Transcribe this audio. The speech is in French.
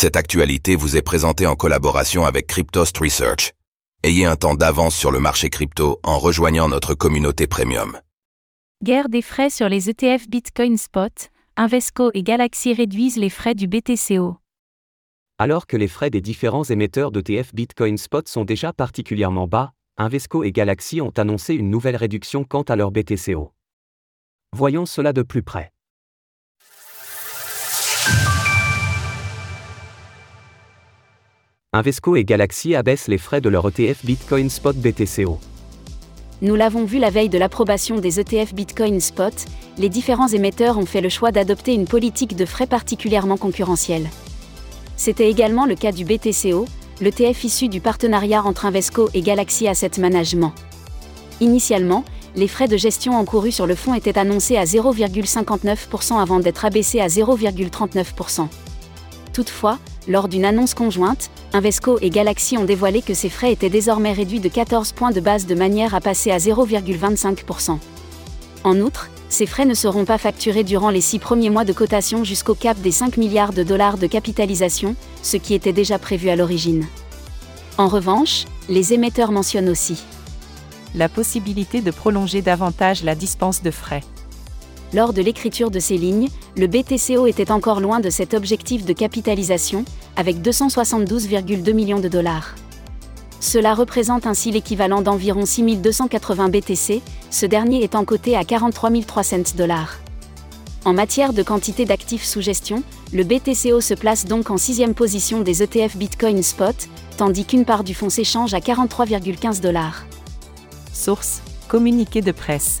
Cette actualité vous est présentée en collaboration avec Cryptost Research. Ayez un temps d'avance sur le marché crypto en rejoignant notre communauté premium. Guerre des frais sur les ETF Bitcoin Spot, Invesco et Galaxy réduisent les frais du BTCO. Alors que les frais des différents émetteurs d'ETF Bitcoin Spot sont déjà particulièrement bas, Invesco et Galaxy ont annoncé une nouvelle réduction quant à leur BTCO. Voyons cela de plus près. Invesco et Galaxy abaissent les frais de leur ETF Bitcoin Spot BTCO. Nous l'avons vu la veille de l'approbation des ETF Bitcoin Spot, les différents émetteurs ont fait le choix d'adopter une politique de frais particulièrement concurrentielle. C'était également le cas du BTCO, l'ETF issu du partenariat entre Invesco et Galaxy Asset Management. Initialement, les frais de gestion encourus sur le fonds étaient annoncés à 0,59% avant d'être abaissés à 0,39%. Toutefois, lors d'une annonce conjointe, Invesco et Galaxy ont dévoilé que ces frais étaient désormais réduits de 14 points de base de manière à passer à 0,25%. En outre, ces frais ne seront pas facturés durant les six premiers mois de cotation jusqu'au cap des 5 milliards de dollars de capitalisation, ce qui était déjà prévu à l'origine. En revanche, les émetteurs mentionnent aussi la possibilité de prolonger davantage la dispense de frais. Lors de l'écriture de ces lignes, le BTCO était encore loin de cet objectif de capitalisation, avec 272,2 millions de dollars. Cela représente ainsi l'équivalent d'environ 6280 BTC, ce dernier étant coté à 43 300 dollars. En matière de quantité d'actifs sous gestion, le BTCO se place donc en sixième position des ETF Bitcoin Spot, tandis qu'une part du fonds s'échange à 43,15 dollars. Source Communiqué de presse.